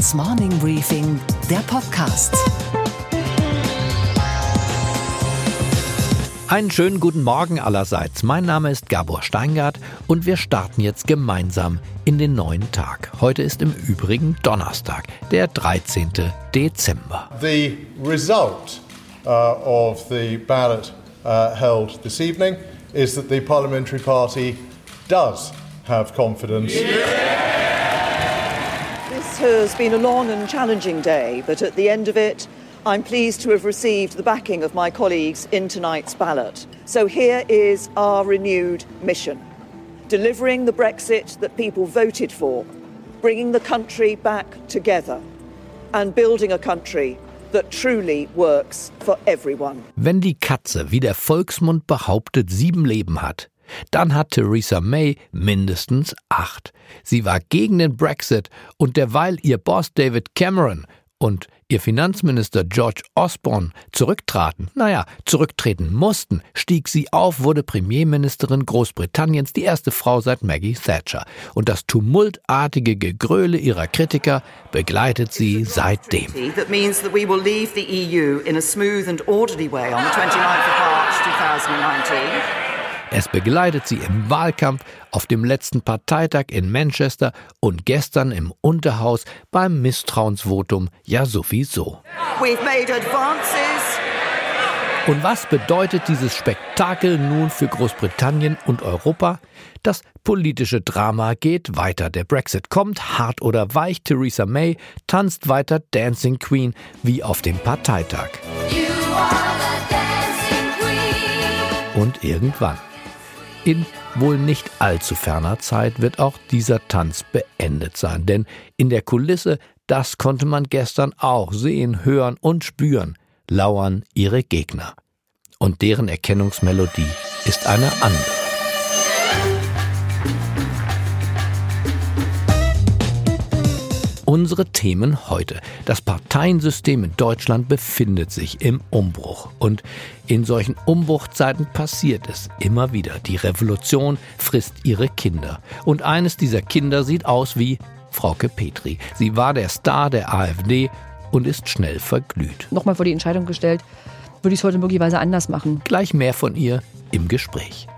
Handelsblatts Morning Briefing, der Podcast. Einen schönen guten Morgen allerseits. Mein Name ist Gabor Steingart und wir starten jetzt gemeinsam in den neuen Tag. Heute ist im Übrigen Donnerstag, der 13. Dezember. The result uh, of the ballot uh, held this evening is that the parliamentary party does have confidence. This has been a long and challenging day, but at the end of it, I'm pleased to have received the backing of my colleagues in tonight's ballot. So here is our renewed mission delivering the Brexit that people voted for, bringing the country back together, and building a country that truly works for everyone. Wenn die Katze, wie der Volksmund behauptet, sieben Leben hat, dann hat Theresa May mindestens acht. Sie war gegen den Brexit und derweil ihr Boss David Cameron und ihr Finanzminister George Osborne zurücktraten, naja, zurücktreten mussten, stieg sie auf, wurde Premierministerin Großbritanniens, die erste Frau seit Maggie Thatcher. Und das tumultartige Gegröle ihrer Kritiker begleitet sie seitdem. That means that we will EU in a smooth and orderly way on the 29th of March 2019. Es begleitet sie im Wahlkampf, auf dem letzten Parteitag in Manchester und gestern im Unterhaus beim Misstrauensvotum ja sowieso. We've made advances. Und was bedeutet dieses Spektakel nun für Großbritannien und Europa? Das politische Drama geht weiter. Der Brexit kommt, hart oder weich. Theresa May tanzt weiter Dancing Queen wie auf dem Parteitag. Und irgendwann in wohl nicht allzu ferner Zeit wird auch dieser Tanz beendet sein, denn in der Kulisse, das konnte man gestern auch sehen, hören und spüren, lauern ihre Gegner. Und deren Erkennungsmelodie ist eine andere. Unsere Themen heute. Das Parteiensystem in Deutschland befindet sich im Umbruch. Und in solchen Umbruchzeiten passiert es immer wieder. Die Revolution frisst ihre Kinder. Und eines dieser Kinder sieht aus wie Frauke Petri. Sie war der Star der AfD und ist schnell verglüht. Nochmal vor die Entscheidung gestellt, würde ich es heute möglicherweise anders machen. Gleich mehr von ihr im Gespräch.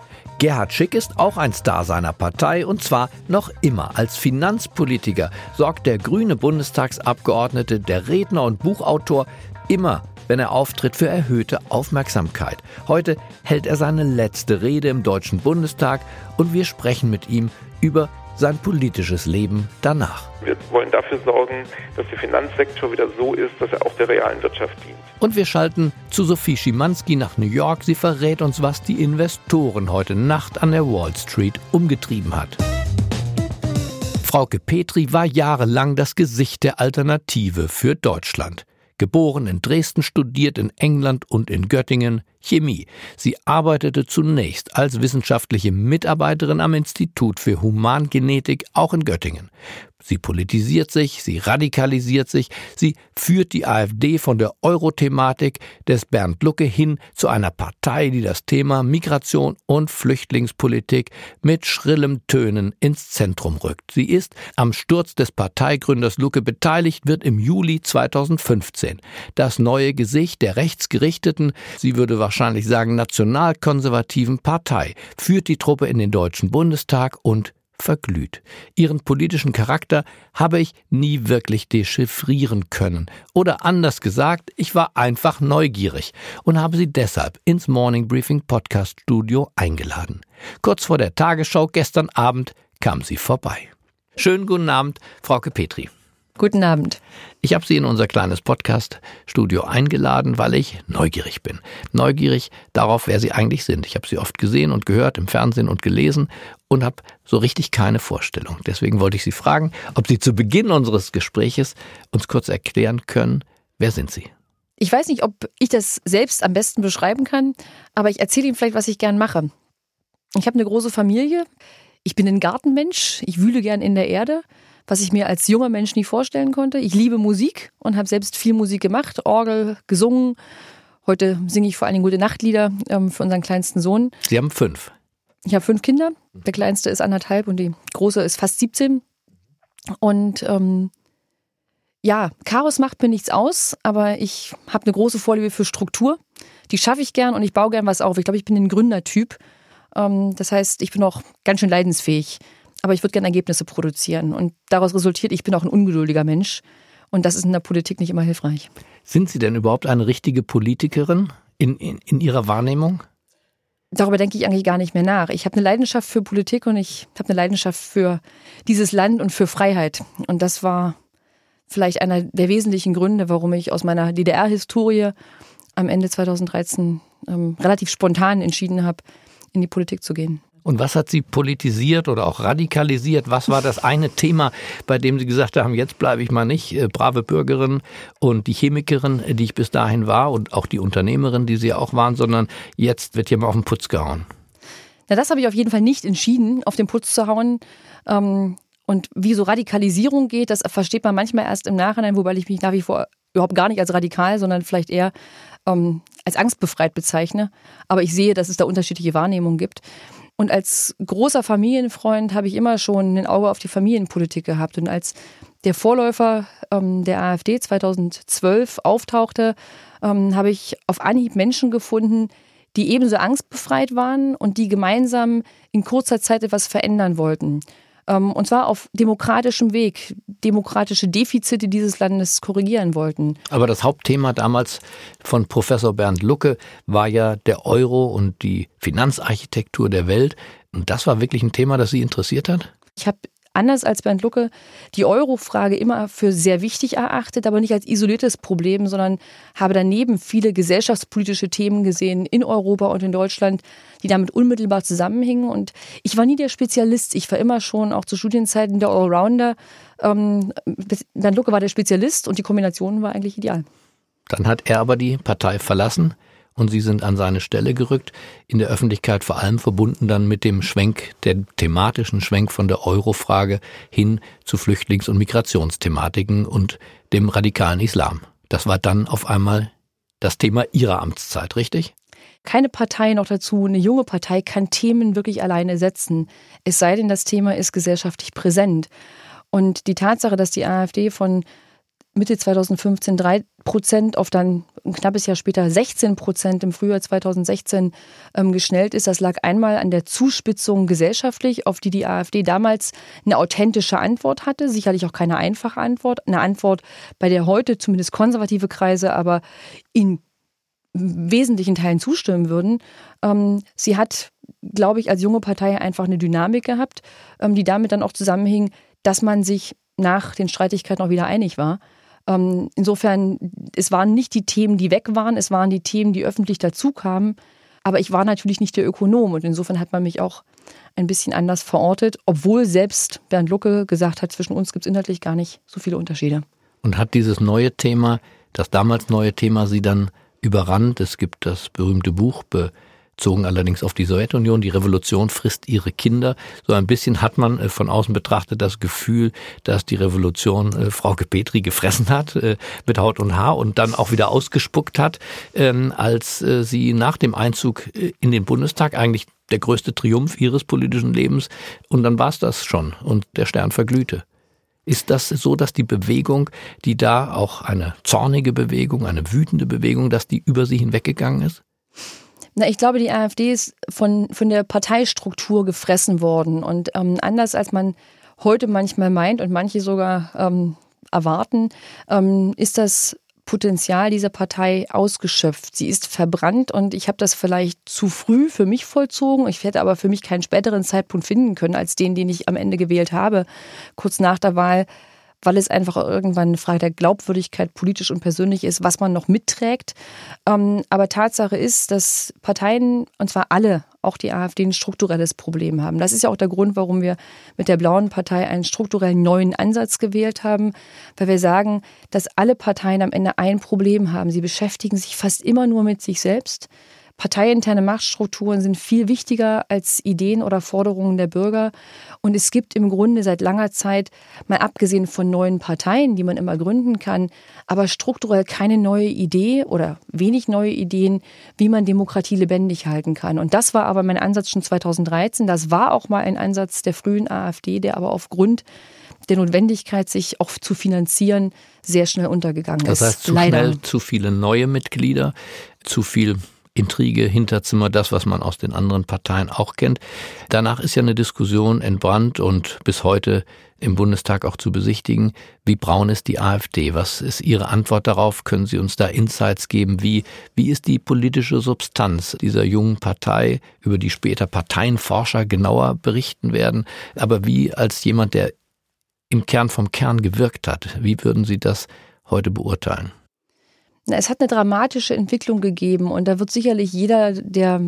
Gerhard Schick ist auch ein Star seiner Partei und zwar noch immer. Als Finanzpolitiker sorgt der grüne Bundestagsabgeordnete, der Redner und Buchautor immer wenn er auftritt, für erhöhte Aufmerksamkeit. Heute hält er seine letzte Rede im Deutschen Bundestag und wir sprechen mit ihm über sein politisches Leben danach. Wir wollen dafür sorgen, dass der Finanzsektor wieder so ist, dass er auch der realen Wirtschaft dient. Und wir schalten zu Sophie Schimanski nach New York. Sie verrät uns, was die Investoren heute Nacht an der Wall Street umgetrieben hat. Frauke Petri war jahrelang das Gesicht der Alternative für Deutschland. Geboren in Dresden, studiert in England und in Göttingen Chemie. Sie arbeitete zunächst als wissenschaftliche Mitarbeiterin am Institut für Humangenetik auch in Göttingen. Sie politisiert sich, sie radikalisiert sich, sie führt die AfD von der Euro-Thematik des Bernd Lucke hin zu einer Partei, die das Thema Migration und Flüchtlingspolitik mit schrillem Tönen ins Zentrum rückt. Sie ist am Sturz des Parteigründers Lucke beteiligt, wird im Juli 2015 das neue Gesicht der rechtsgerichteten, sie würde wahrscheinlich sagen nationalkonservativen Partei, führt die Truppe in den Deutschen Bundestag und verglüht. Ihren politischen Charakter habe ich nie wirklich dechiffrieren können. Oder anders gesagt, ich war einfach neugierig und habe sie deshalb ins Morning Briefing Podcast Studio eingeladen. Kurz vor der Tagesschau gestern Abend kam sie vorbei. Schönen guten Abend, Frauke Petri. Guten Abend. Ich habe Sie in unser kleines Podcast-Studio eingeladen, weil ich neugierig bin. Neugierig darauf, wer Sie eigentlich sind. Ich habe Sie oft gesehen und gehört im Fernsehen und gelesen und habe so richtig keine Vorstellung. Deswegen wollte ich Sie fragen, ob Sie zu Beginn unseres Gespräches uns kurz erklären können, wer sind Sie? Ich weiß nicht, ob ich das selbst am besten beschreiben kann, aber ich erzähle Ihnen vielleicht, was ich gern mache. Ich habe eine große Familie. Ich bin ein Gartenmensch. Ich wühle gern in der Erde was ich mir als junger Mensch nie vorstellen konnte. Ich liebe Musik und habe selbst viel Musik gemacht, Orgel, gesungen. Heute singe ich vor allem gute Nachtlieder ähm, für unseren kleinsten Sohn. Sie haben fünf. Ich habe fünf Kinder. Der kleinste ist anderthalb und die große ist fast 17. Und ähm, Ja, Chaos macht mir nichts aus, aber ich habe eine große Vorliebe für Struktur. Die schaffe ich gern und ich baue gern was auf. Ich glaube, ich bin ein Gründertyp. Ähm, das heißt, ich bin auch ganz schön leidensfähig. Aber ich würde gerne Ergebnisse produzieren. Und daraus resultiert, ich bin auch ein ungeduldiger Mensch. Und das ist in der Politik nicht immer hilfreich. Sind Sie denn überhaupt eine richtige Politikerin in, in, in Ihrer Wahrnehmung? Darüber denke ich eigentlich gar nicht mehr nach. Ich habe eine Leidenschaft für Politik und ich habe eine Leidenschaft für dieses Land und für Freiheit. Und das war vielleicht einer der wesentlichen Gründe, warum ich aus meiner DDR-Historie am Ende 2013 ähm, relativ spontan entschieden habe, in die Politik zu gehen. Und was hat Sie politisiert oder auch radikalisiert? Was war das eine Thema, bei dem Sie gesagt haben, jetzt bleibe ich mal nicht äh, brave Bürgerin und die Chemikerin, die ich bis dahin war und auch die Unternehmerin, die Sie auch waren, sondern jetzt wird hier mal auf den Putz gehauen? Na, das habe ich auf jeden Fall nicht entschieden, auf den Putz zu hauen. Ähm, und wie so Radikalisierung geht, das versteht man manchmal erst im Nachhinein, wobei ich mich nach wie vor überhaupt gar nicht als radikal, sondern vielleicht eher ähm, als angstbefreit bezeichne. Aber ich sehe, dass es da unterschiedliche Wahrnehmungen gibt. Und als großer Familienfreund habe ich immer schon ein Auge auf die Familienpolitik gehabt. Und als der Vorläufer ähm, der AfD 2012 auftauchte, ähm, habe ich auf Anhieb Menschen gefunden, die ebenso angstbefreit waren und die gemeinsam in kurzer Zeit etwas verändern wollten. Ähm, und zwar auf demokratischem Weg, demokratische Defizite dieses Landes korrigieren wollten. Aber das Hauptthema damals von Professor Bernd Lucke war ja der Euro und die Finanzarchitektur der Welt. Und das war wirklich ein Thema, das Sie interessiert hat? Ich habe anders als Bernd Lucke die Euro-Frage immer für sehr wichtig erachtet, aber nicht als isoliertes Problem, sondern habe daneben viele gesellschaftspolitische Themen gesehen in Europa und in Deutschland, die damit unmittelbar zusammenhingen. Und ich war nie der Spezialist. Ich war immer schon auch zu Studienzeiten der Allrounder. Ähm, Bernd Lucke war der Spezialist und die Kombination war eigentlich ideal. Dann hat er aber die Partei verlassen und sie sind an seine Stelle gerückt, in der Öffentlichkeit vor allem verbunden dann mit dem Schwenk, der thematischen Schwenk von der Euro-Frage hin zu Flüchtlings- und Migrationsthematiken und dem radikalen Islam. Das war dann auf einmal das Thema Ihrer Amtszeit, richtig? Keine Partei noch dazu, eine junge Partei kann Themen wirklich alleine setzen, es sei denn, das Thema ist gesellschaftlich präsent. Und die Tatsache, dass die AfD von Mitte 2015 drei Prozent auf dann ein knappes Jahr später 16 Prozent im Frühjahr 2016 ähm, geschnellt ist. Das lag einmal an der Zuspitzung gesellschaftlich, auf die die AfD damals eine authentische Antwort hatte. Sicherlich auch keine einfache Antwort. Eine Antwort, bei der heute zumindest konservative Kreise aber in wesentlichen Teilen zustimmen würden. Ähm, sie hat, glaube ich, als junge Partei einfach eine Dynamik gehabt, ähm, die damit dann auch zusammenhing, dass man sich nach den Streitigkeiten auch wieder einig war. Ähm, insofern, es waren nicht die Themen, die weg waren, es waren die Themen, die öffentlich dazukamen. Aber ich war natürlich nicht der Ökonom und insofern hat man mich auch ein bisschen anders verortet, obwohl selbst Bernd Lucke gesagt hat, zwischen uns gibt es inhaltlich gar nicht so viele Unterschiede. Und hat dieses neue Thema, das damals neue Thema Sie dann überrannt? Es gibt das berühmte Buch, bezogen allerdings auf die Sowjetunion. Die Revolution frisst ihre Kinder. So ein bisschen hat man äh, von außen betrachtet das Gefühl, dass die Revolution äh, Frau Petri gefressen hat äh, mit Haut und Haar und dann auch wieder ausgespuckt hat, ähm, als sie nach dem Einzug in den Bundestag eigentlich der größte Triumph ihres politischen Lebens und dann war es das schon und der Stern verglühte. Ist das so, dass die Bewegung, die da auch eine zornige Bewegung, eine wütende Bewegung, dass die über sie hinweggegangen ist? Na, ich glaube, die AfD ist von, von der Parteistruktur gefressen worden. Und ähm, anders als man heute manchmal meint und manche sogar ähm, erwarten, ähm, ist das Potenzial dieser Partei ausgeschöpft. Sie ist verbrannt und ich habe das vielleicht zu früh für mich vollzogen. Ich hätte aber für mich keinen späteren Zeitpunkt finden können als den, den ich am Ende gewählt habe. Kurz nach der Wahl weil es einfach irgendwann eine Frage der Glaubwürdigkeit politisch und persönlich ist, was man noch mitträgt. Ähm, aber Tatsache ist, dass Parteien, und zwar alle, auch die AfD, ein strukturelles Problem haben. Das ist ja auch der Grund, warum wir mit der Blauen Partei einen strukturellen neuen Ansatz gewählt haben, weil wir sagen, dass alle Parteien am Ende ein Problem haben. Sie beschäftigen sich fast immer nur mit sich selbst. Parteiinterne Machtstrukturen sind viel wichtiger als Ideen oder Forderungen der Bürger. Und es gibt im Grunde seit langer Zeit, mal abgesehen von neuen Parteien, die man immer gründen kann, aber strukturell keine neue Idee oder wenig neue Ideen, wie man Demokratie lebendig halten kann. Und das war aber mein Ansatz schon 2013. Das war auch mal ein Ansatz der frühen AfD, der aber aufgrund der Notwendigkeit, sich auch zu finanzieren, sehr schnell untergegangen das ist. heißt, zu Leider. schnell zu viele neue Mitglieder, zu viel Intrige, Hinterzimmer, das, was man aus den anderen Parteien auch kennt. Danach ist ja eine Diskussion entbrannt und bis heute im Bundestag auch zu besichtigen. Wie braun ist die AfD? Was ist Ihre Antwort darauf? Können Sie uns da Insights geben? Wie, wie ist die politische Substanz dieser jungen Partei, über die später Parteienforscher genauer berichten werden? Aber wie als jemand, der im Kern vom Kern gewirkt hat, wie würden Sie das heute beurteilen? Es hat eine dramatische Entwicklung gegeben und da wird sicherlich jeder der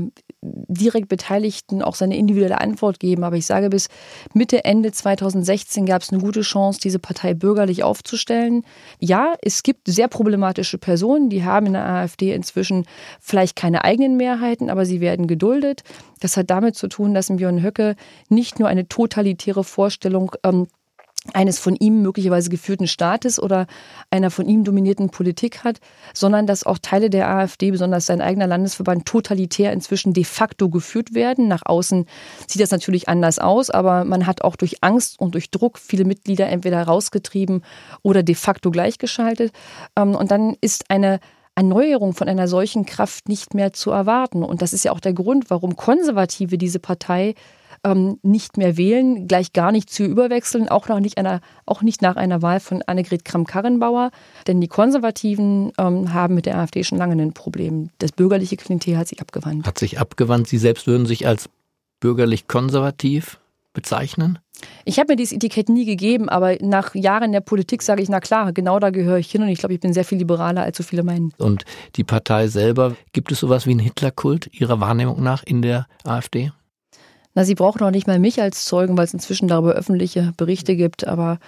direkt Beteiligten auch seine individuelle Antwort geben. Aber ich sage, bis Mitte, Ende 2016 gab es eine gute Chance, diese Partei bürgerlich aufzustellen. Ja, es gibt sehr problematische Personen, die haben in der AfD inzwischen vielleicht keine eigenen Mehrheiten, aber sie werden geduldet. Das hat damit zu tun, dass Björn Höcke nicht nur eine totalitäre Vorstellung ähm, eines von ihm möglicherweise geführten Staates oder einer von ihm dominierten Politik hat, sondern dass auch Teile der AfD, besonders sein eigener Landesverband, totalitär inzwischen de facto geführt werden. Nach außen sieht das natürlich anders aus, aber man hat auch durch Angst und durch Druck viele Mitglieder entweder rausgetrieben oder de facto gleichgeschaltet. Ähm, und dann ist eine Erneuerung von einer solchen Kraft nicht mehr zu erwarten. Und das ist ja auch der Grund, warum Konservative diese Partei ähm, nicht mehr wählen, gleich gar nicht zu überwechseln, auch, noch nicht, einer, auch nicht nach einer Wahl von Annegret Kramp-Karrenbauer. Denn die Konservativen ähm, haben mit der AfD schon lange ein Problem. Das bürgerliche Klientel hat sich abgewandt. Hat sich abgewandt. Sie selbst würden sich als bürgerlich-konservativ bezeichnen? Ich habe mir dieses Etikett nie gegeben, aber nach Jahren der Politik sage ich, na klar, genau da gehöre ich hin und ich glaube, ich bin sehr viel liberaler, als so viele meinen. Und die Partei selber, gibt es sowas wie einen Hitlerkult Ihrer Wahrnehmung nach in der AfD? Na, sie brauchen auch nicht mal mich als Zeugen, weil es inzwischen darüber öffentliche Berichte gibt, aber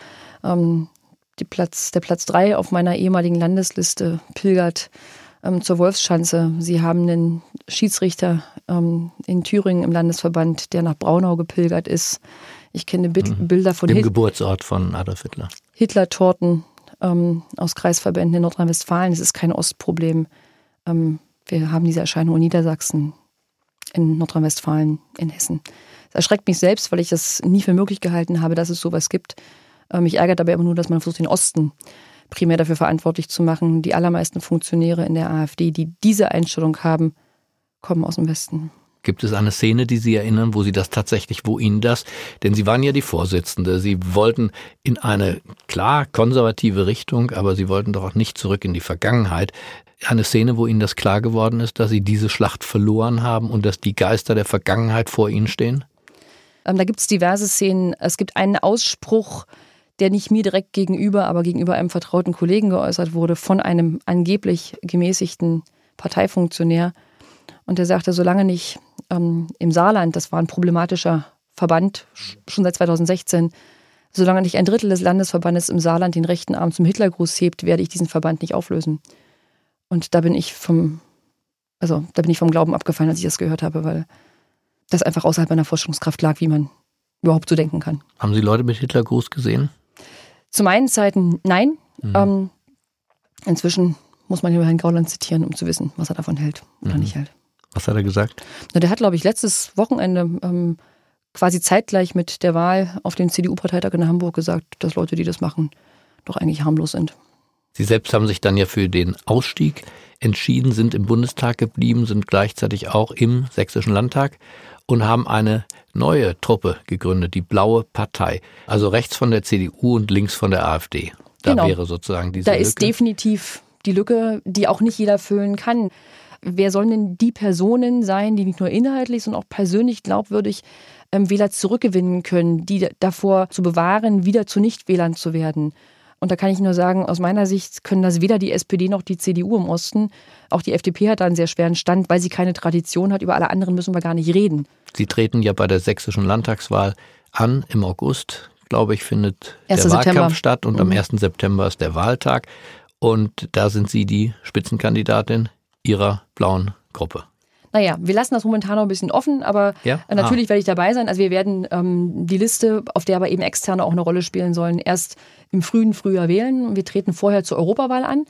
ähm, Platz, der Platz drei auf meiner ehemaligen Landesliste pilgert ähm, zur Wolfschanze. Sie haben einen Schiedsrichter ähm, in Thüringen im Landesverband, der nach Braunau gepilgert ist. Ich kenne Bild, mhm. Bilder von dem Hit Geburtsort von Adolf Hitler. Hitler-Torten ähm, aus Kreisverbänden in Nordrhein-Westfalen. Es ist kein Ostproblem. Ähm, wir haben diese Erscheinung in Niedersachsen, in Nordrhein-Westfalen, in Hessen. Es erschreckt mich selbst, weil ich das nie für möglich gehalten habe, dass es sowas gibt. Ähm, mich ärgert dabei immer nur, dass man versucht, den Osten primär dafür verantwortlich zu machen. Die allermeisten Funktionäre in der AfD, die diese Einstellung haben, kommen aus dem Westen. Gibt es eine Szene, die Sie erinnern, wo Sie das tatsächlich, wo Ihnen das, denn Sie waren ja die Vorsitzende, Sie wollten in eine klar konservative Richtung, aber Sie wollten doch auch nicht zurück in die Vergangenheit. Eine Szene, wo Ihnen das klar geworden ist, dass Sie diese Schlacht verloren haben und dass die Geister der Vergangenheit vor Ihnen stehen? Ähm, da gibt es diverse Szenen. Es gibt einen Ausspruch, der nicht mir direkt gegenüber, aber gegenüber einem vertrauten Kollegen geäußert wurde, von einem angeblich gemäßigten Parteifunktionär. Und der sagte, solange nicht ähm, im Saarland, das war ein problematischer Verband, schon seit 2016, solange nicht ein Drittel des Landesverbandes im Saarland den rechten Arm zum Hitlergruß hebt, werde ich diesen Verband nicht auflösen. Und da bin ich vom, also da bin ich vom Glauben abgefallen, als ich das gehört habe, weil das einfach außerhalb meiner Forschungskraft lag, wie man überhaupt so denken kann. Haben Sie Leute mit Hitlergruß gesehen? Zu meinen Zeiten nein. Mhm. Ähm, inzwischen muss man hier Herrn Gauland zitieren, um zu wissen, was er davon hält oder mhm. nicht hält. Was hat er gesagt? Na, der hat, glaube ich, letztes Wochenende ähm, quasi zeitgleich mit der Wahl auf den CDU-Parteitag in Hamburg gesagt, dass Leute, die das machen, doch eigentlich harmlos sind. Sie selbst haben sich dann ja für den Ausstieg entschieden, sind im Bundestag geblieben, sind gleichzeitig auch im Sächsischen Landtag und haben eine neue Truppe gegründet, die Blaue Partei. Also rechts von der CDU und links von der AfD. Da genau. wäre sozusagen diese Da Lücke. ist definitiv die Lücke, die auch nicht jeder füllen kann. Wer sollen denn die Personen sein, die nicht nur inhaltlich, sondern auch persönlich glaubwürdig ähm, Wähler zurückgewinnen können, die davor zu bewahren, wieder zu Nichtwählern zu werden? Und da kann ich nur sagen, aus meiner Sicht können das weder die SPD noch die CDU im Osten. Auch die FDP hat da einen sehr schweren Stand, weil sie keine Tradition hat. Über alle anderen müssen wir gar nicht reden. Sie treten ja bei der sächsischen Landtagswahl an im August, glaube ich, findet der September. Wahlkampf statt und mhm. am 1. September ist der Wahltag. Und da sind Sie die Spitzenkandidatin Ihrer blauen Gruppe. Naja, wir lassen das momentan noch ein bisschen offen, aber ja? Äh, natürlich ah. werde ich dabei sein. Also wir werden ähm, die Liste, auf der aber eben Externe auch eine Rolle spielen sollen, erst im frühen Frühjahr wählen. Wir treten vorher zur Europawahl an.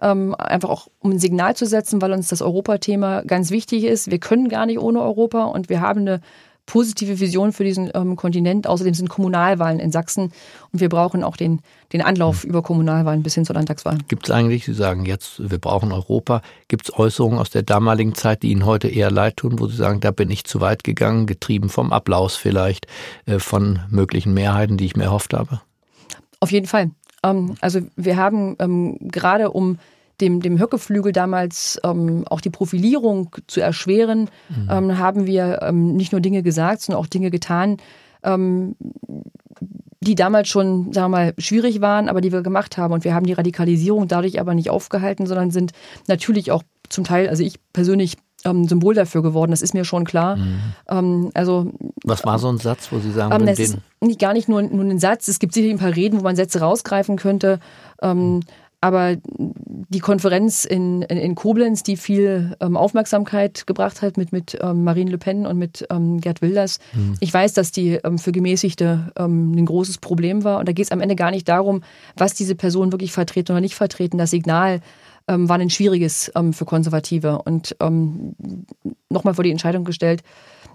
Ähm, einfach auch um ein Signal zu setzen, weil uns das Europathema ganz wichtig ist. Wir können gar nicht ohne Europa und wir haben eine positive Vision für diesen ähm, Kontinent. Außerdem sind Kommunalwahlen in Sachsen und wir brauchen auch den, den Anlauf über Kommunalwahlen bis hin zur Landtagswahl. Gibt es eigentlich, Sie sagen jetzt, wir brauchen Europa, gibt es Äußerungen aus der damaligen Zeit, die Ihnen heute eher leid tun, wo Sie sagen, da bin ich zu weit gegangen, getrieben vom Applaus vielleicht, äh, von möglichen Mehrheiten, die ich mir erhofft habe? Auf jeden Fall. Ähm, also wir haben ähm, gerade um dem, dem Höckeflügel damals ähm, auch die Profilierung zu erschweren, mhm. ähm, haben wir ähm, nicht nur Dinge gesagt, sondern auch Dinge getan, ähm, die damals schon, sagen wir mal, schwierig waren, aber die wir gemacht haben. Und wir haben die Radikalisierung dadurch aber nicht aufgehalten, sondern sind natürlich auch zum Teil, also ich persönlich ähm, Symbol dafür geworden, das ist mir schon klar. Mhm. Ähm, also, Was war so ein Satz, wo Sie sagen, ähm, das ist nicht, gar nicht nur, nur ein Satz, es gibt sicherlich ein paar Reden, wo man Sätze rausgreifen könnte. Ähm, aber die Konferenz in, in, in Koblenz, die viel ähm, Aufmerksamkeit gebracht hat mit, mit ähm, Marine Le Pen und mit ähm, Gerd Wilders, mhm. ich weiß, dass die ähm, für Gemäßigte ähm, ein großes Problem war. Und da geht es am Ende gar nicht darum, was diese Personen wirklich vertreten oder nicht vertreten. Das Signal ähm, war ein schwieriges für Konservative. Und nochmal vor die Entscheidung gestellt,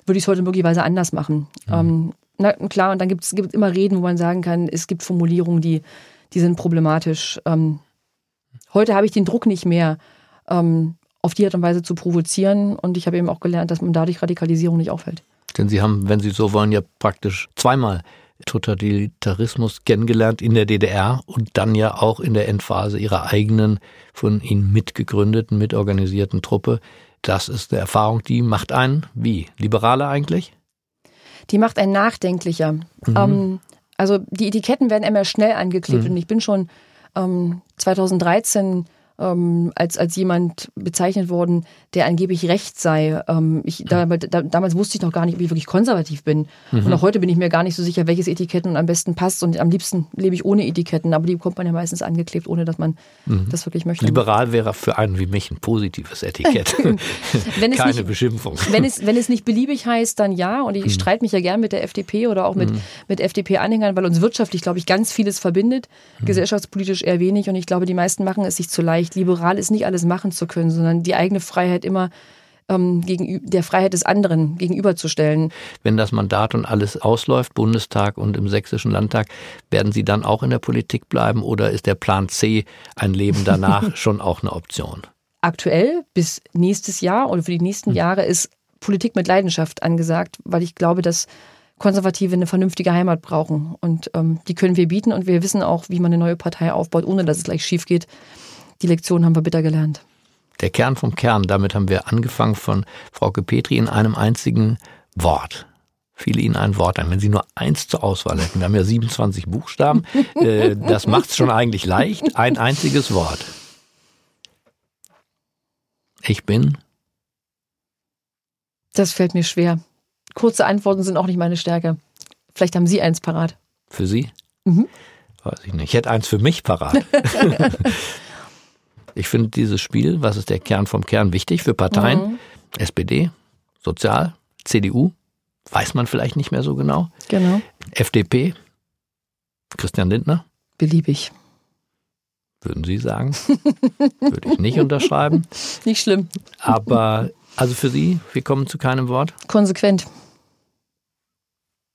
würde ich es heute möglicherweise anders machen. Mhm. na klar, und dann gibt es immer Reden, wo man sagen kann, es gibt Formulierungen, die, die sind problematisch. Ähm, Heute habe ich den Druck nicht mehr, ähm, auf die Art und Weise zu provozieren. Und ich habe eben auch gelernt, dass man dadurch Radikalisierung nicht auffällt. Denn Sie haben, wenn Sie so wollen, ja praktisch zweimal Totalitarismus kennengelernt in der DDR und dann ja auch in der Endphase Ihrer eigenen, von Ihnen mitgegründeten, mitorganisierten Truppe. Das ist eine Erfahrung, die macht einen wie? Liberaler eigentlich? Die macht einen nachdenklicher. Mhm. Ähm, also die Etiketten werden immer schnell angeklebt mhm. und ich bin schon 2013 ähm, als, als jemand bezeichnet worden, der angeblich recht sei. Ähm, ich, da, da, damals wusste ich noch gar nicht, ob ich wirklich konservativ bin. Mhm. Und auch heute bin ich mir gar nicht so sicher, welches Etikett am besten passt. Und am liebsten lebe ich ohne Etiketten, aber die bekommt man ja meistens angeklebt, ohne dass man mhm. das wirklich möchte. Liberal wäre für einen wie mich ein positives Etikett. Keine nicht, Beschimpfung. Wenn es, wenn es nicht beliebig heißt, dann ja. Und ich mhm. streite mich ja gern mit der FDP oder auch mit, mhm. mit FDP-Anhängern, weil uns wirtschaftlich, glaube ich, ganz vieles verbindet, mhm. gesellschaftspolitisch eher wenig. Und ich glaube, die meisten machen es sich zu leicht nicht liberal ist, nicht alles machen zu können, sondern die eigene Freiheit immer ähm, gegen der Freiheit des anderen gegenüberzustellen. Wenn das Mandat und alles ausläuft, Bundestag und im Sächsischen Landtag, werden Sie dann auch in der Politik bleiben oder ist der Plan C, ein Leben danach, schon auch eine Option? Aktuell bis nächstes Jahr oder für die nächsten hm. Jahre ist Politik mit Leidenschaft angesagt, weil ich glaube, dass Konservative eine vernünftige Heimat brauchen. Und ähm, die können wir bieten und wir wissen auch, wie man eine neue Partei aufbaut, ohne dass es gleich schief geht. Die Lektion haben wir bitter gelernt. Der Kern vom Kern, damit haben wir angefangen von Frau Petri in einem einzigen Wort. Fiel Ihnen ein Wort ein, wenn Sie nur eins zur Auswahl hätten. Wir haben ja 27 Buchstaben. Äh, das macht es schon eigentlich leicht. Ein einziges Wort. Ich bin. Das fällt mir schwer. Kurze Antworten sind auch nicht meine Stärke. Vielleicht haben Sie eins parat. Für Sie? Mhm. Weiß ich nicht. Ich hätte eins für mich parat. Ich finde dieses Spiel, was ist der Kern vom Kern, wichtig für Parteien. Mhm. SPD, Sozial, CDU, weiß man vielleicht nicht mehr so genau. Genau. FDP, Christian Lindner. Beliebig. Würden Sie sagen? Würde ich nicht unterschreiben. Nicht schlimm. Aber also für Sie, wir kommen zu keinem Wort? Konsequent.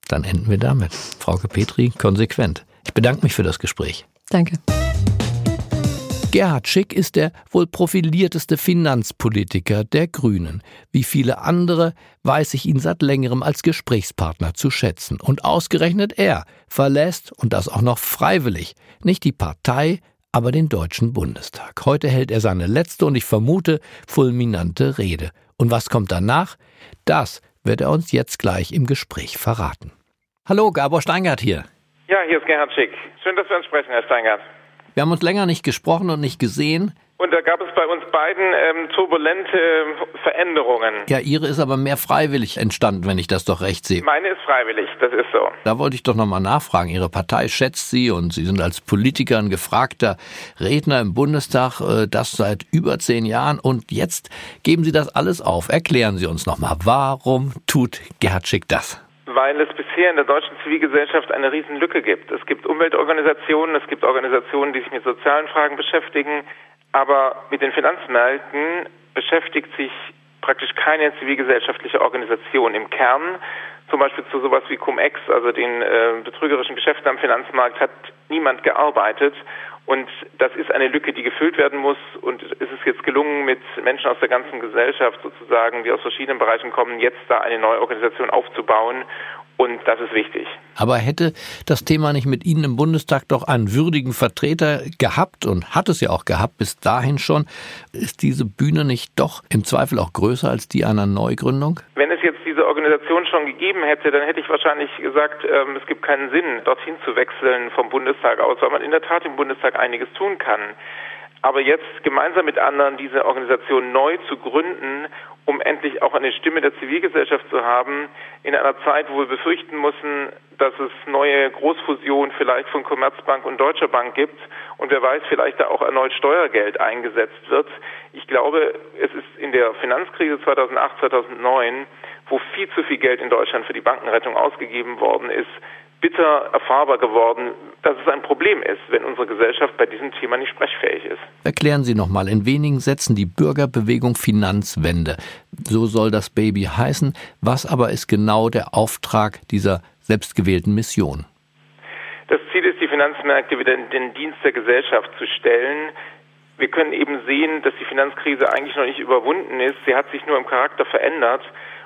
Dann enden wir damit. Frauke Petri, konsequent. Ich bedanke mich für das Gespräch. Danke. Gerhard Schick ist der wohl profilierteste Finanzpolitiker der Grünen. Wie viele andere weiß ich ihn seit längerem als Gesprächspartner zu schätzen. Und ausgerechnet er verlässt, und das auch noch freiwillig, nicht die Partei, aber den Deutschen Bundestag. Heute hält er seine letzte und ich vermute fulminante Rede. Und was kommt danach? Das wird er uns jetzt gleich im Gespräch verraten. Hallo, Gabor Steingart hier. Ja, hier ist Gerhard Schick. Schön, dass wir uns sprechen, Herr Steingart. Wir haben uns länger nicht gesprochen und nicht gesehen. Und da gab es bei uns beiden ähm, turbulente Veränderungen. Ja, Ihre ist aber mehr freiwillig entstanden, wenn ich das doch recht sehe. Meine ist freiwillig, das ist so. Da wollte ich doch nochmal nachfragen. Ihre Partei schätzt Sie und Sie sind als Politiker ein gefragter Redner im Bundestag, äh, das seit über zehn Jahren. Und jetzt geben Sie das alles auf. Erklären Sie uns nochmal, warum tut Gerhard Schick das? Weil es bisher in der deutschen Zivilgesellschaft eine Riesenlücke gibt. Es gibt Umweltorganisationen, es gibt Organisationen, die sich mit sozialen Fragen beschäftigen, aber mit den Finanzmärkten beschäftigt sich praktisch keine zivilgesellschaftliche Organisation im Kern, zum Beispiel zu sowas wie Cum-Ex, also den äh, betrügerischen Geschäften am Finanzmarkt, hat niemand gearbeitet. Und das ist eine Lücke, die gefüllt werden muss. Und es ist jetzt gelungen, mit Menschen aus der ganzen Gesellschaft sozusagen, die aus verschiedenen Bereichen kommen, jetzt da eine neue Organisation aufzubauen. Und das ist wichtig. Aber hätte das Thema nicht mit Ihnen im Bundestag doch einen würdigen Vertreter gehabt und hat es ja auch gehabt bis dahin schon, ist diese Bühne nicht doch im Zweifel auch größer als die einer Neugründung? Wenn es jetzt diese Organisation schon gegeben hätte, dann hätte ich wahrscheinlich gesagt, ähm, es gibt keinen Sinn, dorthin zu wechseln vom Bundestag aus, weil man in der Tat im Bundestag einiges tun kann. Aber jetzt gemeinsam mit anderen diese Organisation neu zu gründen, um endlich auch eine Stimme der Zivilgesellschaft zu haben, in einer Zeit, wo wir befürchten müssen, dass es neue Großfusionen vielleicht von Commerzbank und Deutscher Bank gibt und wer weiß, vielleicht da auch erneut Steuergeld eingesetzt wird. Ich glaube, es ist in der Finanzkrise 2008, 2009, wo viel zu viel Geld in Deutschland für die Bankenrettung ausgegeben worden ist, bitter erfahrbar geworden, dass es ein Problem ist, wenn unsere Gesellschaft bei diesem Thema nicht sprechfähig ist. Erklären Sie nochmal in wenigen Sätzen die Bürgerbewegung Finanzwende. So soll das Baby heißen. Was aber ist genau der Auftrag dieser selbstgewählten Mission? Das Ziel ist, die Finanzmärkte wieder in den Dienst der Gesellschaft zu stellen. Wir können eben sehen, dass die Finanzkrise eigentlich noch nicht überwunden ist. Sie hat sich nur im Charakter verändert.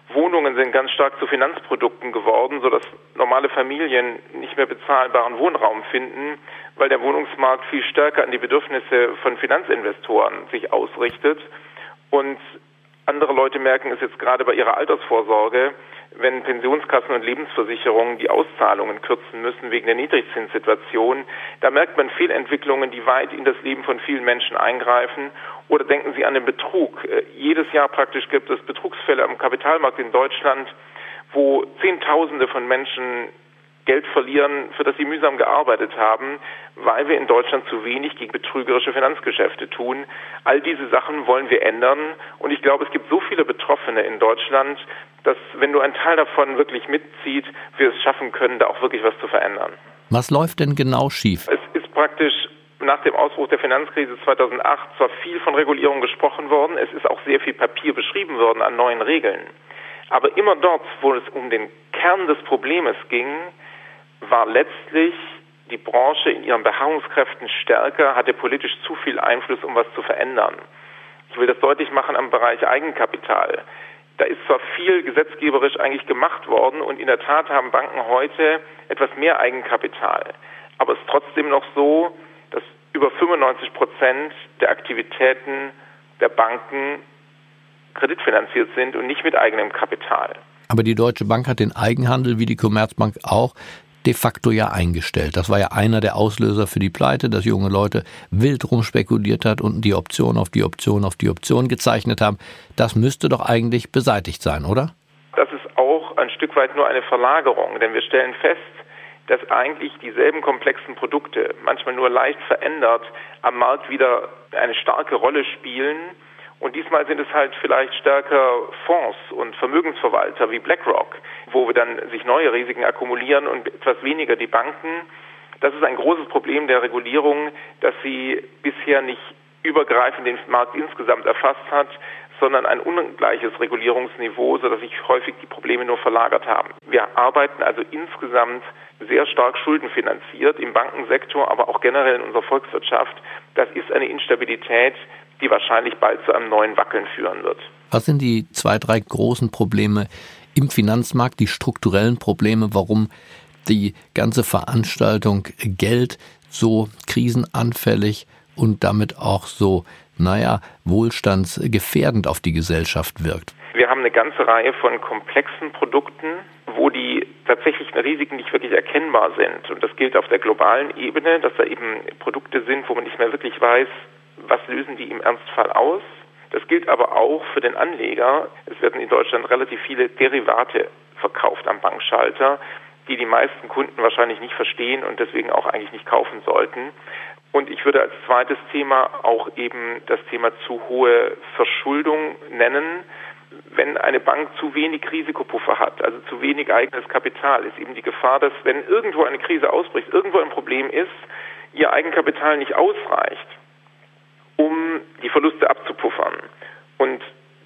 Wohnungen sind ganz stark zu Finanzprodukten geworden, sodass normale Familien nicht mehr bezahlbaren Wohnraum finden, weil der Wohnungsmarkt viel stärker an die Bedürfnisse von Finanzinvestoren sich ausrichtet. Und andere Leute merken es jetzt gerade bei ihrer Altersvorsorge, wenn Pensionskassen und Lebensversicherungen die Auszahlungen kürzen müssen wegen der Niedrigzinssituation, da merkt man Fehlentwicklungen, die weit in das Leben von vielen Menschen eingreifen. Oder denken Sie an den Betrug. Äh, jedes Jahr praktisch gibt es Betrugsfälle am Kapitalmarkt in Deutschland, wo Zehntausende von Menschen Geld verlieren, für das sie mühsam gearbeitet haben, weil wir in Deutschland zu wenig gegen betrügerische Finanzgeschäfte tun. All diese Sachen wollen wir ändern und ich glaube, es gibt so viele Betroffene in Deutschland, dass wenn nur ein Teil davon wirklich mitzieht, wir es schaffen können, da auch wirklich was zu verändern. Was läuft denn genau schief? Es ist praktisch nach dem Ausbruch der Finanzkrise 2008 zwar viel von Regulierung gesprochen worden, es ist auch sehr viel Papier beschrieben worden an neuen Regeln. Aber immer dort, wo es um den Kern des Problems ging, war letztlich die Branche in ihren Beharrungskräften stärker, hatte politisch zu viel Einfluss, um was zu verändern. Ich will das deutlich machen am Bereich Eigenkapital. Da ist zwar viel gesetzgeberisch eigentlich gemacht worden und in der Tat haben Banken heute etwas mehr Eigenkapital. Aber es ist trotzdem noch so, dass über 95 Prozent der Aktivitäten der Banken kreditfinanziert sind und nicht mit eigenem Kapital. Aber die Deutsche Bank hat den Eigenhandel wie die Commerzbank auch de facto ja eingestellt. Das war ja einer der Auslöser für die Pleite, dass junge Leute wild rumspekuliert hat und die Option auf die Option auf die Option gezeichnet haben. Das müsste doch eigentlich beseitigt sein, oder? Das ist auch ein Stück weit nur eine Verlagerung, denn wir stellen fest, dass eigentlich dieselben komplexen Produkte, manchmal nur leicht verändert, am Markt wieder eine starke Rolle spielen und diesmal sind es halt vielleicht stärker Fonds und Vermögensverwalter wie BlackRock, wo wir dann sich neue Risiken akkumulieren und etwas weniger die Banken. Das ist ein großes Problem der Regulierung, dass sie bisher nicht übergreifend den Markt insgesamt erfasst hat, sondern ein ungleiches Regulierungsniveau, sodass sich häufig die Probleme nur verlagert haben. Wir arbeiten also insgesamt sehr stark schuldenfinanziert im Bankensektor, aber auch generell in unserer Volkswirtschaft. Das ist eine Instabilität, die wahrscheinlich bald zu einem neuen Wackeln führen wird. Was sind die zwei, drei großen Probleme im Finanzmarkt, die strukturellen Probleme, warum die ganze Veranstaltung Geld so krisenanfällig und damit auch so, naja, wohlstandsgefährdend auf die Gesellschaft wirkt? Wir haben eine ganze Reihe von komplexen Produkten, wo die tatsächlichen Risiken nicht wirklich erkennbar sind. Und das gilt auf der globalen Ebene, dass da eben Produkte sind, wo man nicht mehr wirklich weiß, was lösen die im Ernstfall aus. Das gilt aber auch für den Anleger. Es werden in Deutschland relativ viele Derivate verkauft am Bankschalter, die die meisten Kunden wahrscheinlich nicht verstehen und deswegen auch eigentlich nicht kaufen sollten. Und ich würde als zweites Thema auch eben das Thema zu hohe Verschuldung nennen. Wenn eine Bank zu wenig Risikopuffer hat, also zu wenig eigenes Kapital, ist eben die Gefahr, dass wenn irgendwo eine Krise ausbricht, irgendwo ein Problem ist, ihr Eigenkapital nicht ausreicht um die Verluste abzupuffern. Und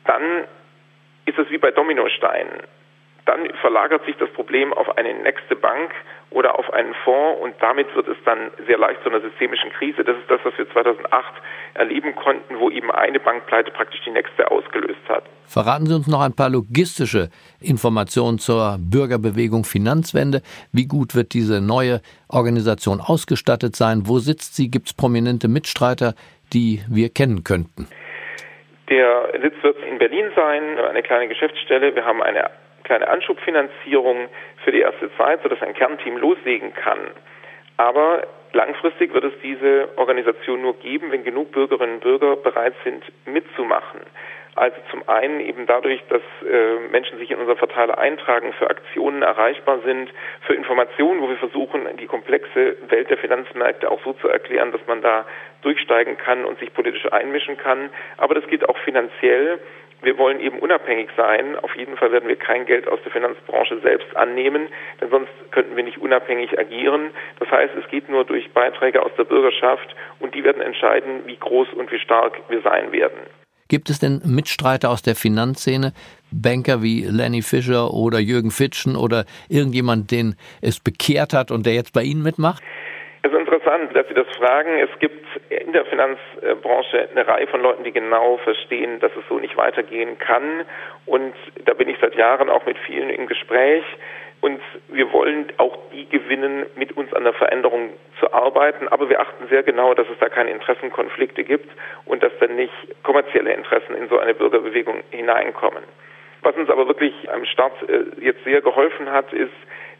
dann ist es wie bei Dominosteinen. Dann verlagert sich das Problem auf eine nächste Bank oder auf einen Fonds und damit wird es dann sehr leicht zu einer systemischen Krise. Das ist das, was wir 2008 erleben konnten, wo eben eine Bankpleite praktisch die nächste ausgelöst hat. Verraten Sie uns noch ein paar logistische Informationen zur Bürgerbewegung Finanzwende. Wie gut wird diese neue Organisation ausgestattet sein? Wo sitzt sie? Gibt es prominente Mitstreiter, die wir kennen könnten? Der Sitz wird in Berlin sein, eine kleine Geschäftsstelle. Wir haben eine kleine Anschubfinanzierung für die erste Zeit, sodass ein Kernteam loslegen kann. Aber langfristig wird es diese Organisation nur geben, wenn genug Bürgerinnen und Bürger bereit sind, mitzumachen. Also zum einen eben dadurch, dass äh, Menschen sich in unser Verteiler eintragen, für Aktionen erreichbar sind, für Informationen, wo wir versuchen, die komplexe Welt der Finanzmärkte auch so zu erklären, dass man da durchsteigen kann und sich politisch einmischen kann. Aber das geht auch finanziell. Wir wollen eben unabhängig sein. Auf jeden Fall werden wir kein Geld aus der Finanzbranche selbst annehmen, denn sonst könnten wir nicht unabhängig agieren. Das heißt, es geht nur durch Beiträge aus der Bürgerschaft und die werden entscheiden, wie groß und wie stark wir sein werden. Gibt es denn Mitstreiter aus der Finanzszene, Banker wie Lenny Fischer oder Jürgen Fitschen oder irgendjemand, den es bekehrt hat und der jetzt bei Ihnen mitmacht? Es ist interessant, dass Sie das fragen. Es gibt in der Finanzbranche eine Reihe von Leuten, die genau verstehen, dass es so nicht weitergehen kann. Und da bin ich seit Jahren auch mit vielen im Gespräch. Und wir wollen auch die gewinnen, mit uns an der Veränderung zu arbeiten. Aber wir achten sehr genau, dass es da keine Interessenkonflikte gibt und dass dann nicht kommerzielle Interessen in so eine Bürgerbewegung hineinkommen. Was uns aber wirklich am Start äh, jetzt sehr geholfen hat, ist,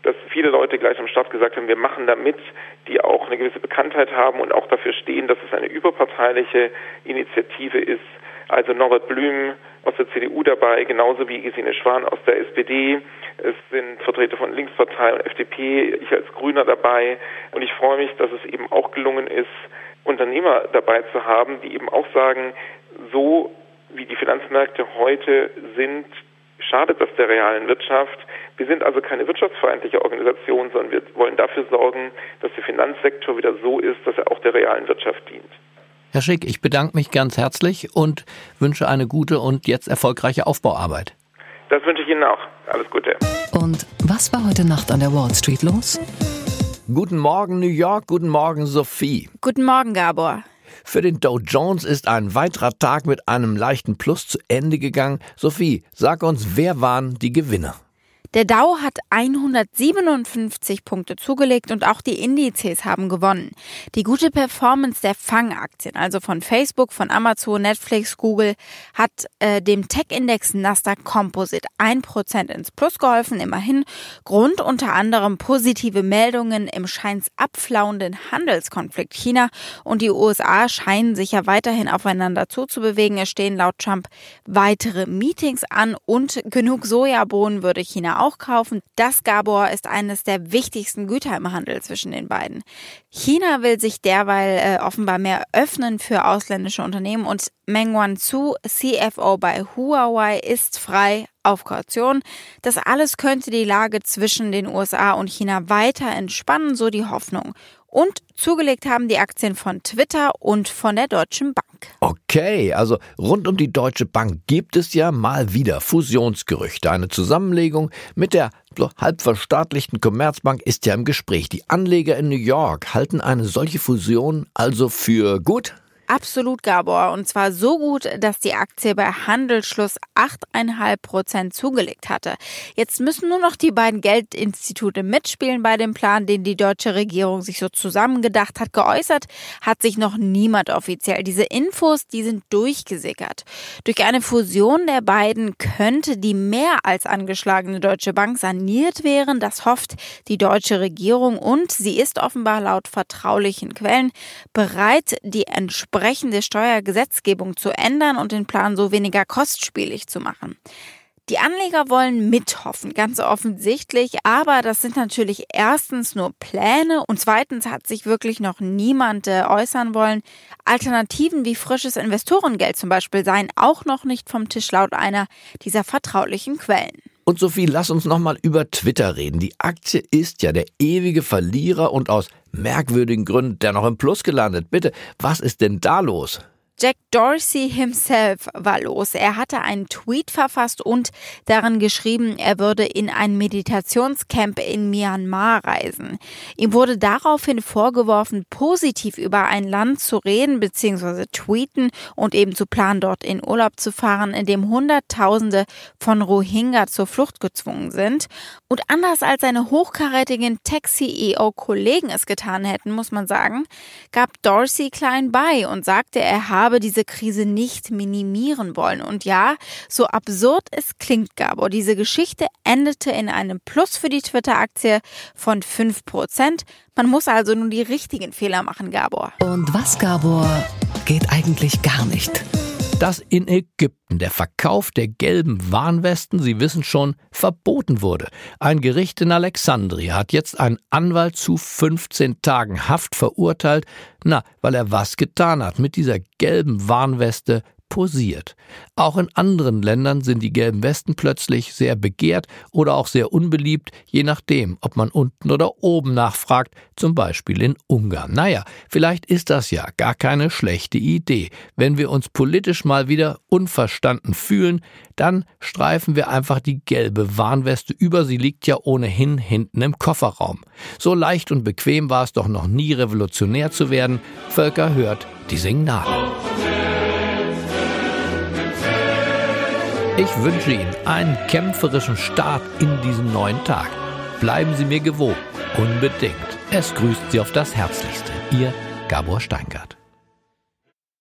dass viele Leute gleich am Start gesagt haben, wir machen da mit, die auch eine gewisse Bekanntheit haben und auch dafür stehen, dass es eine überparteiliche Initiative ist. Also Norbert Blüm aus der CDU dabei, genauso wie Gesine Schwan aus der SPD. Es sind Vertreter von Linkspartei und FDP, ich als Grüner dabei. Und ich freue mich, dass es eben auch gelungen ist, Unternehmer dabei zu haben, die eben auch sagen, so wie die Finanzmärkte heute sind, schadet das der realen Wirtschaft. Wir sind also keine wirtschaftsfeindliche Organisation, sondern wir wollen dafür sorgen, dass der Finanzsektor wieder so ist, dass er auch der realen Wirtschaft dient. Herr Schick, ich bedanke mich ganz herzlich und wünsche eine gute und jetzt erfolgreiche Aufbauarbeit. Das wünsche ich Ihnen auch. Alles Gute. Und was war heute Nacht an der Wall Street los? Guten Morgen New York, guten Morgen Sophie. Guten Morgen, Gabor. Für den Dow Jones ist ein weiterer Tag mit einem leichten Plus zu Ende gegangen. Sophie, sag uns, wer waren die Gewinner? Der Dow hat 157 Punkte zugelegt und auch die Indizes haben gewonnen. Die gute Performance der Fangaktien, also von Facebook, von Amazon, Netflix, Google, hat äh, dem Tech-Index Nasdaq Composite 1% ins Plus geholfen, immerhin. Grund unter anderem positive Meldungen im scheins abflauenden Handelskonflikt China und die USA scheinen sich ja weiterhin aufeinander zuzubewegen. Es stehen laut Trump weitere Meetings an und genug Sojabohnen würde China auch kaufen. Das, Gabor, ist eines der wichtigsten Güter im Handel zwischen den beiden. China will sich derweil äh, offenbar mehr öffnen für ausländische Unternehmen und Meng Wanzhou, CFO bei Huawei, ist frei auf Kaution. Das alles könnte die Lage zwischen den USA und China weiter entspannen, so die Hoffnung. Und zugelegt haben die Aktien von Twitter und von der Deutschen Bank. Okay, also rund um die Deutsche Bank gibt es ja mal wieder Fusionsgerüchte. Eine Zusammenlegung mit der halb verstaatlichten Commerzbank ist ja im Gespräch. Die Anleger in New York halten eine solche Fusion also für gut? Absolut, Gabor. Und zwar so gut, dass die Aktie bei Handelsschluss 8,5 Prozent zugelegt hatte. Jetzt müssen nur noch die beiden Geldinstitute mitspielen bei dem Plan, den die deutsche Regierung sich so zusammengedacht hat. Geäußert hat sich noch niemand offiziell. Diese Infos, die sind durchgesickert. Durch eine Fusion der beiden könnte die mehr als angeschlagene Deutsche Bank saniert werden. Das hofft die deutsche Regierung und sie ist offenbar laut vertraulichen Quellen bereit, die entsprechende entsprechende Steuergesetzgebung zu ändern und den Plan so weniger kostspielig zu machen. Die Anleger wollen mithoffen, ganz offensichtlich, aber das sind natürlich erstens nur Pläne und zweitens hat sich wirklich noch niemand äh, äußern wollen. Alternativen wie frisches Investorengeld zum Beispiel seien auch noch nicht vom Tisch laut einer dieser vertraulichen Quellen. Und Sophie, lass uns nochmal über Twitter reden. Die Aktie ist ja der ewige Verlierer und aus merkwürdigen Gründen der noch im Plus gelandet. Bitte, was ist denn da los? Jack Dorsey himself war los. Er hatte einen Tweet verfasst und darin geschrieben, er würde in ein Meditationscamp in Myanmar reisen. Ihm wurde daraufhin vorgeworfen, positiv über ein Land zu reden bzw. tweeten und eben zu planen, dort in Urlaub zu fahren, in dem Hunderttausende von Rohingya zur Flucht gezwungen sind. Und anders als seine hochkarätigen Tech-CEO-Kollegen es getan hätten, muss man sagen, gab Dorsey klein bei und sagte, er habe diese Krise nicht minimieren wollen. Und ja, so absurd es klingt, Gabor, diese Geschichte endete in einem Plus für die Twitter-Aktie von 5%. Man muss also nun die richtigen Fehler machen, Gabor. Und was, Gabor, geht eigentlich gar nicht? Dass in Ägypten der Verkauf der gelben Warnwesten, Sie wissen schon, verboten wurde. Ein Gericht in Alexandria hat jetzt einen Anwalt zu 15 Tagen Haft verurteilt, na, weil er was getan hat mit dieser gelben Warnweste posiert. Auch in anderen Ländern sind die gelben Westen plötzlich sehr begehrt oder auch sehr unbeliebt, je nachdem, ob man unten oder oben nachfragt, zum Beispiel in Ungarn. Naja, vielleicht ist das ja gar keine schlechte Idee. Wenn wir uns politisch mal wieder unverstanden fühlen, dann streifen wir einfach die gelbe Warnweste über, sie liegt ja ohnehin hinten im Kofferraum. So leicht und bequem war es doch noch nie revolutionär zu werden. Völker hört die Signale. Ich wünsche Ihnen einen kämpferischen Start in diesen neuen Tag. Bleiben Sie mir gewogen. Unbedingt. Es grüßt Sie auf das Herzlichste. Ihr Gabor Steingart.